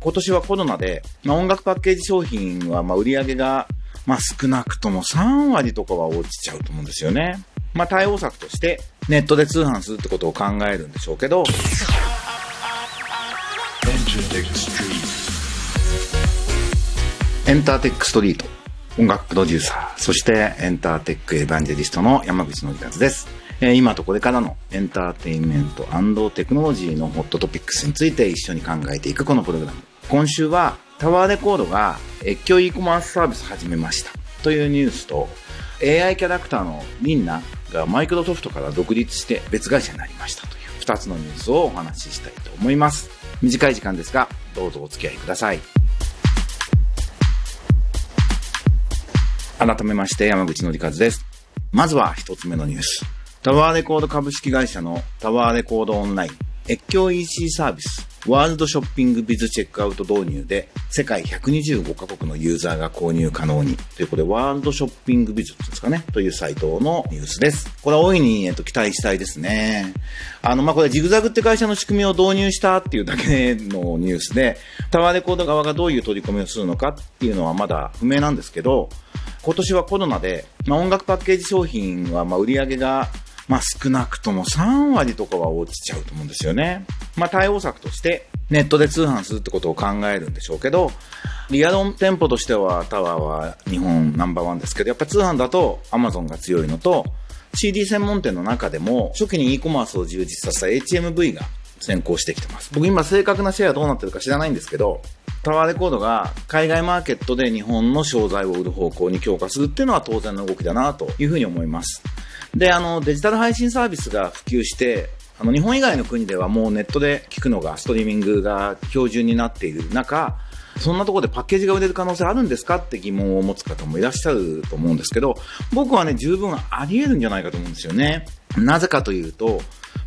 今年はコロナで、まあ、音楽パッケージ商品はま売り上げがまあ少なくとも3割とかは落ちちゃうと思うんですよね。まあ対応策としてネットで通販するってことを考えるんでしょうけど、エンターテックストリート、音楽プロデューサー、そしてエンターテックエヴァンジェリストの山口のりかずです。えー、今とこれからのエンターテインメントテクノロジーのホットトピックスについて一緒に考えていくこのプログラム。今週はタワーレコードが越境 e コマースサービス始めましたというニュースと AI キャラクターのミンナがマイクロソフトから独立して別会社になりましたという2つのニュースをお話ししたいと思います。短い時間ですがどうぞお付き合いください。改めまして山口のりかずです。まずは一つ目のニュース。タワーレコード株式会社のタワーレコードオンライン越境 EC サービスワールドショッピングビズチェックアウト導入で世界125カ国のユーザーが購入可能にということでワールドショッピングビズですかねというサイトのニュースです。これは大いに、えっと、期待したいですね。あの、まあ、これジグザグって会社の仕組みを導入したっていうだけのニュースでタワーレコード側がどういう取り組みをするのかっていうのはまだ不明なんですけど今年はコロナで、まあ、音楽パッケージ商品はま売り上げがまあ少なくとも3割とかは落ちちゃうと思うんですよね。まあ対応策としてネットで通販するってことを考えるんでしょうけど、リアル店舗としてはタワーは日本ナンバーワンですけど、やっぱ通販だと Amazon が強いのと、CD 専門店の中でも初期に e コマースを充実させた HMV が先行してきてます。僕今正確なシェアどうなってるか知らないんですけど、タワーレコードが海外マーケットで日本の商材を売る方向に強化するっていうのは当然の動きだなというふうに思います。で、あの、デジタル配信サービスが普及して、あの、日本以外の国ではもうネットで聞くのが、ストリーミングが標準になっている中、そんなところでパッケージが売れる可能性あるんですかって疑問を持つ方もいらっしゃると思うんですけど、僕はね、十分あり得るんじゃないかと思うんですよね。なぜかというと、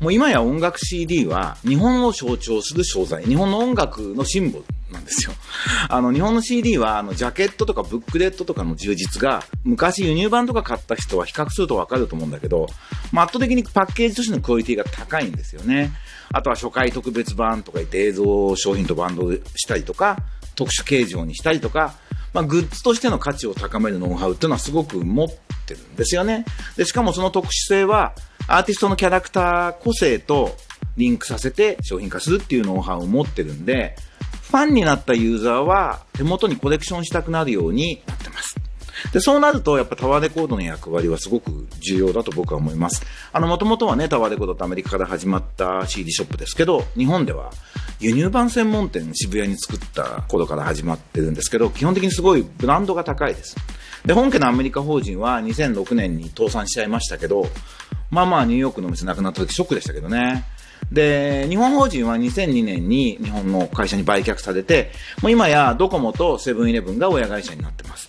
もう今や音楽 CD は日本を象徴する商材、日本の音楽のシンボルなんですよ。あの、日本の CD は、あの、ジャケットとかブックレットとかの充実が、昔輸入版とか買った人は比較するとわかると思うんだけど、まあ、圧倒的にパッケージとしてのクオリティが高いんですよね。あとは初回特別版とか言って映像商品とバンドしたりとか、特殊形状にしたりとか、まあ、グッズとしての価値を高めるノウハウっていうのはすごく持ってるんですよね。で、しかもその特殊性は、アーティストのキャラクター個性とリンクさせて商品化するっていうノウハウを持ってるんで、ファンになったユーザーは手元にコレクションしたくなるようになってます。で、そうなると、やっぱタワーレコードの役割はすごく重要だと僕は思います。あの、もともとはね、タワーレコードってアメリカから始まった CD ショップですけど、日本では輸入版専門店渋谷に作った頃から始まってるんですけど、基本的にすごいブランドが高いです。で、本家のアメリカ法人は2006年に倒産しちゃいましたけど、まあまあニューヨークのお店なくなった時ショックでしたけどね。で、日本法人は2002年に日本の会社に売却されて、もう今やドコモとセブンイレブンが親会社になってます。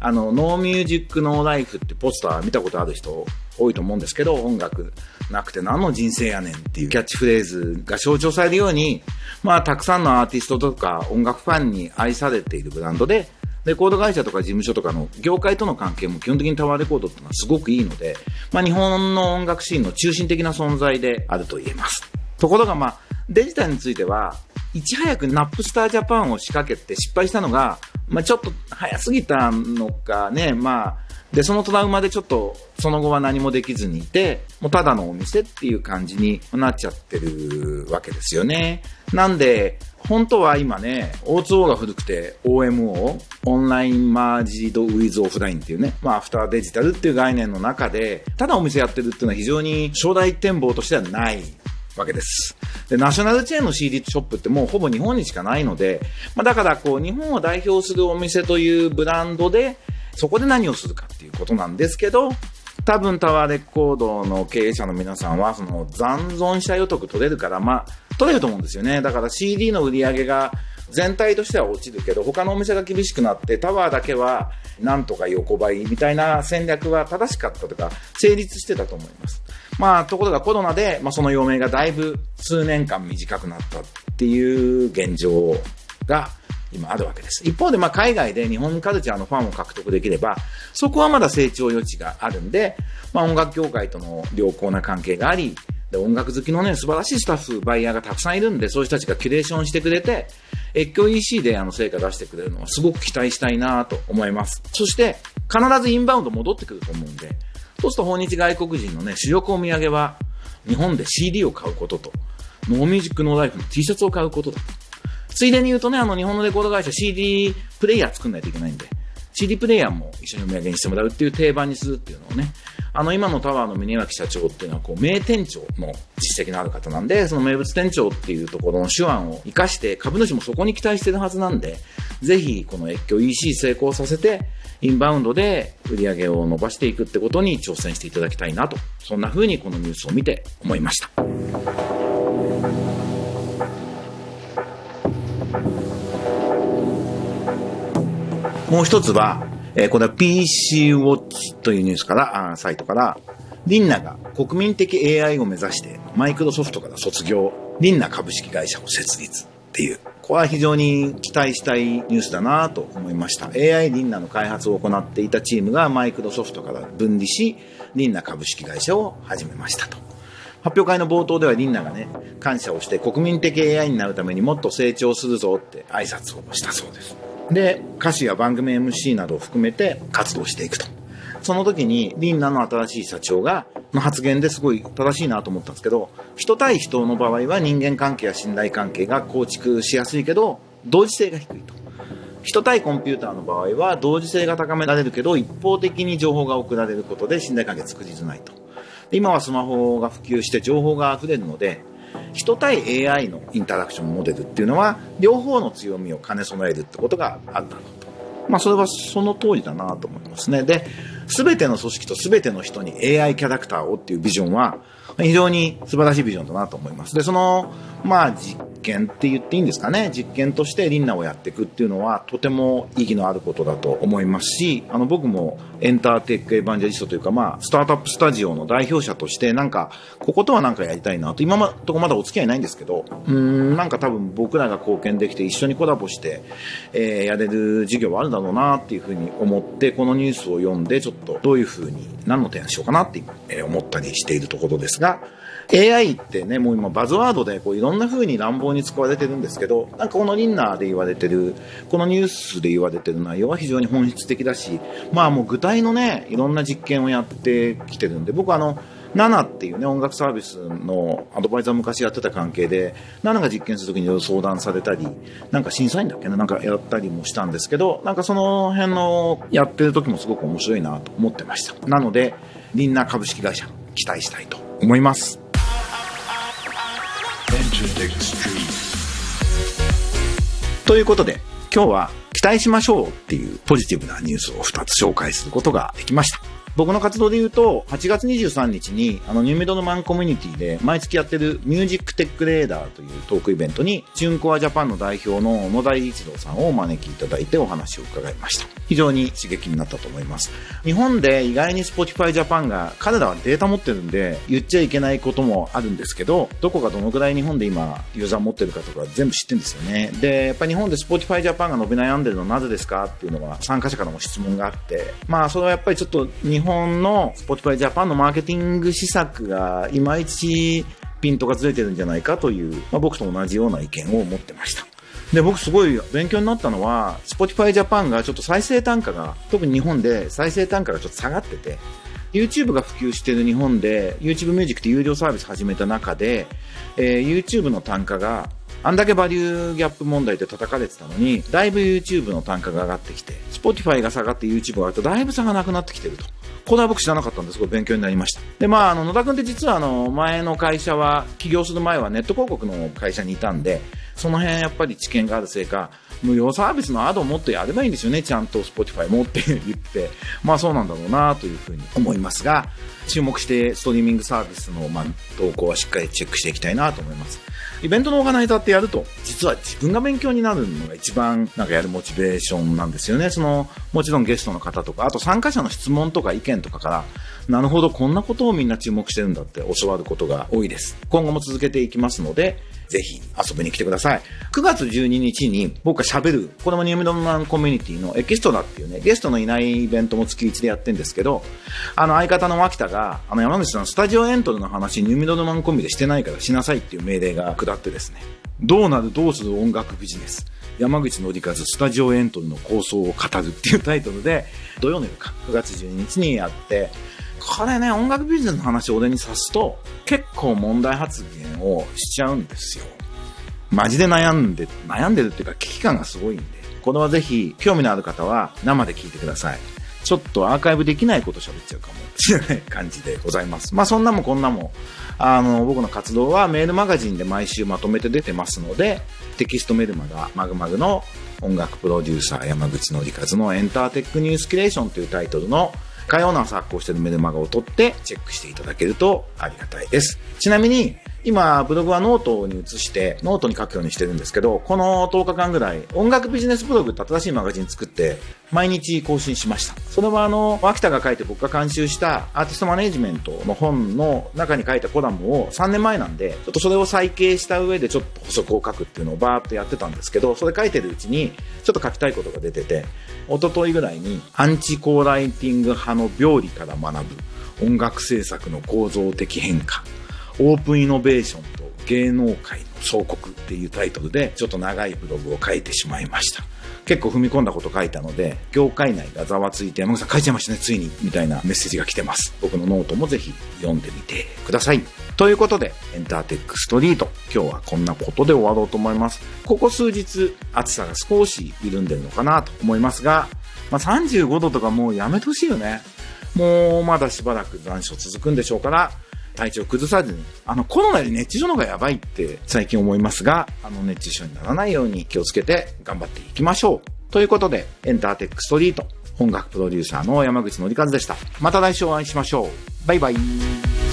あの、ノーミュージックノーライフってポスター見たことある人多いと思うんですけど、音楽なくて何の人生やねんっていうキャッチフレーズが象徴されるように、まあ、たくさんのアーティストとか音楽ファンに愛されているブランドで、レコード会社とか事務所とかの業界との関係も基本的にタワーレコードっていうのはすごくいいので、まあ、日本の音楽シーンの中心的な存在であると言えます。ところがまあ、デジタルについては、いち早くナップスタージャパンを仕掛けて失敗したのが、まあ、ちょっと早すぎたのかね、まあ、で、そのトラウマでちょっと、その後は何もできずにいて、もうただのお店っていう感じになっちゃってるわけですよね。なんで、本当は今ね、O2O が古くて OMO、 Online Merged with Offline っていうね、まあアフターデジタルっていう概念の中で、ただお店やってるっていうのは非常に将来展望としてはないわけです。で、ナショナルチェーンの CD ショップってもうほぼ日本にしかないので、まあ、だからこう、日本を代表するお店というブランドで、そこで何をするかっていうことなんですけど、多分タワーレコードの経営者の皆さんは、その残存者予得取れるから、まあ、取れると思うんですよね。だから CD の売り上げが全体としては落ちるけど、他のお店が厳しくなって、タワーだけはなんとか横ばいみたいな戦略は正しかったとか、成立してたと思います。まあ、ところがコロナで、まあ、その余命がだいぶ数年間短くなったっていう現状が今あるわけです。一方で、まあ、海外で日本カルチャーのファンを獲得できれば、そこはまだ成長余地があるんで、まあ、音楽業界との良好な関係があり、で、音楽好きのね、素晴らしいスタッフ、バイヤーがたくさんいるんで、そういう人たちがキュレーションしてくれて、越境 EC であの成果出してくれるのはすごく期待したいなと思います。そして、必ずインバウンド戻ってくると思うんで、そうすると訪日外国人のね、主力お土産は、日本で CD を買うことと、ノーミュージックノーライフの T シャツを買うことだと。ついでに言うとね、あの日本のレコード会社 CD プレイヤー作んないといけないんで、CD プレイヤーも一緒にお土産にしてもらうっていう定番にするっていうのをね、あの、今のタワーの峰脇社長っていうのは、こう、名店長の実績のある方なんで、その名物店長っていうところの手腕を活かして、株主もそこに期待してるはずなんで、ぜひ、この越境 EC 成功させて、インバウンドで売り上げを伸ばしていくってことに挑戦していただきたいなと、そんな風にこのニュースを見て思いました。もう一つは、えー、これは PC ウォッチというニュースから、あサイトから、リンナが国民的 AI を目指してマイクロソフトから卒業、リンナ株式会社を設立っていう、これは非常に期待したいニュースだなと思いました。AI リンナの開発を行っていたチームがマイクロソフトから分離し、リンナ株式会社を始めましたと。発表会の冒頭ではリンナがね、感謝をして国民的 AI になるためにもっと成長するぞって挨拶をしたそうです。で、歌手や番組 MC などを含めて活動していくと。その時に、リンナの新しい社長が、の発言ですごい正しいなと思ったんですけど、人対人の場合は人間関係や信頼関係が構築しやすいけど、同時性が低いと。人対コンピューターの場合は同時性が高められるけど、一方的に情報が送られることで信頼関係作りづらいと。今はスマホが普及して情報が溢れるので、人対 AI のインタラクションモデルっていうのは両方の強みを兼ね備えるってことがあったのと。まあそれはその通りだなと思いますね。で、全ての組織と全ての人に AI キャラクターをっていうビジョンは非常に素晴らしいビジョンだなと思います。で、その、まあ実験って言っていいんですかね？実験としてリンナをやっていくっていうのはとても意義のあることだと思いますし、あの僕もエンターテックエヴァンジェリストというか、まあ、スタートアップスタジオの代表者としてなんか、こことはなんかやりたいなと、今まとこまだお付き合いないんですけど、うん、なんか多分僕らが貢献できて一緒にコラボして、えー、やれる事業はあるだろうなっていうふうに思って、このニュースを読んでちょっとどういうふうに何の提案しようかなって思ったりしているところですが、AI ってね、もう今バズワードでこういろんな風に乱暴に使われてるんですけど、なんかこのリンナーで言われてる、このニュースで言われてる内容は非常に本質的だし、まあもう具体のね、いろんな実験をやってきてるんで、僕あの、ナナっていうね、音楽サービスのアドバイザー昔やってた関係で、ナナが実験するときに相談されたり、なんか審査員だっけな、なんかやったりもしたんですけど、なんかその辺のやってる時もすごく面白いなと思ってました。なので、リンナー株式会社、期待したいと思います。ということで、今日は期待しましょうっていうポジティブなニュースを2つ紹介することができました。僕の活動で言うと、8月23日に、あの、ニューメドのマンコミュニティで、毎月やってるミュージックテックレーダーというトークイベントに、チュンコアジャパンの代表の野田一郎さんをお招きいただいてお話を伺いました。非常に刺激になったと思います。日本で意外に Spotify Japan が、彼らはデータ持ってるんで、言っちゃいけないこともあるんですけど、どこがどのくらい日本で今、ユーザー持ってるかとか全部知ってるんですよね。で、やっぱり日本で Spotify Japan が伸び悩んでるのはなぜですかっていうのは、参加者からも質問があって、まあ、それはやっぱりちょっと日本本の Spotify Japan のマーケティング施策がいまいちピントがずれてるんじゃないかという、まあ、僕と同じような意見を持ってました。で、僕すごい勉強になったのは、Spotify Japan がちょっと再生単価が、特に日本で再生単価がちょっと下がってて、YouTube が普及している日本で YouTube ミュージックって有料サービス始めた中で、えー、YouTube の単価があんだけバリューギャップ問題で叩かれてたのに、だいぶ YouTube の単価が上がってきて、Spotify が下がって YouTube が上がるとだいぶ差がなくなってきてると。これは僕知らなかったんですごい勉強になりました。で、まあ、あの、野田君って実はあの、前の会社は、起業する前はネット広告の会社にいたんで、その辺やっぱり知見があるせいか、無料サービスのアドをもっとやればいいんですよね、ちゃんと Spotify もって言って。まあそうなんだろうなというふうに思いますが、注目してストリーミングサービスの、まあ、動向はしっかりチェックしていきたいなと思います。イベントのオーガナイザーってやると、実は自分が勉強になるのが一番なんかやるモチベーションなんですよね。その、もちろんゲストの方とか、あと参加者の質問とか意見とかから、なるほど、こんなことをみんな注目してるんだって教わることが多いです。今後も続けていきますので、ぜひ遊びに来てください。9月12日に僕が喋る、これもニューミドルマンコミュニティのエキストラっていうね、ゲストのいないイベントも月1でやってるんですけど、あの相方の脇田が、あの山口さんスタジオエントルの話ニューミドルマンコミでしてないからしなさいっていう命令が下ってですね、どうなるどうする音楽ビジネス。山口のりかずスタジオエントルの構想を語るっていうタイトルで、土曜の夜か、9月12日にやって、これね、音楽ビジネスの話を俺にさすと、結構問題発言をしちゃうんですよ。マジで悩んで、悩んでるっていうか危機感がすごいんで、これはぜひ興味のある方は生で聞いてください。ちょっとアーカイブできないこと喋っちゃうかもしれない感じでございます。まあそんなもこんなも、あの、僕の活動はメールマガジンで毎週まとめて出てますので、テキストメルマガ、まぐまぐの音楽プロデューサー山口のりかずのエンターテックニュースキュレーションというタイトルの火曜の朝発行しているメルマガを取ってチェックしていただけるとありがたいです。ちなみに、今、ブログはノートに移して、ノートに書くようにしてるんですけど、この10日間ぐらい、音楽ビジネスブログって新しいマガジン作って、毎日更新しました。それはあの、秋田が書いて僕が監修したアーティストマネジメントの本の中に書いたコラムを3年前なんで、ちょっとそれを再掲した上でちょっと補足を書くっていうのをバーっとやってたんですけど、それ書いてるうちに、ちょっと書きたいことが出てて、一昨日ぐらいに、アンチコーライティング派の病理から学ぶ音楽制作の構造的変化、オープンイノベーションと芸能界の総国っていうタイトルで、ちょっと長いブログを書いてしまいました。結構踏み込んだこと書いたので、業界内がざわついて、山口さん書いちゃいましたね、ついに、みたいなメッセージが来てます。僕のノートもぜひ読んでみてください。ということで、エンターテックストリート、今日はこんなことで終わろうと思います。ここ数日、暑さが少し緩んでるのかなと思いますが、まあ、35度とかもうやめてほしいよね。もうまだしばらく残暑続くんでしょうから、体調崩さずに、あの、コロナより熱中症の方がやばいって最近思いますが、あの、熱中症にならないように気をつけて頑張っていきましょう。ということで、エンターテックストリート、本楽プロデューサーの山口のりかずでした。また来週お会いしましょう。バイバイ。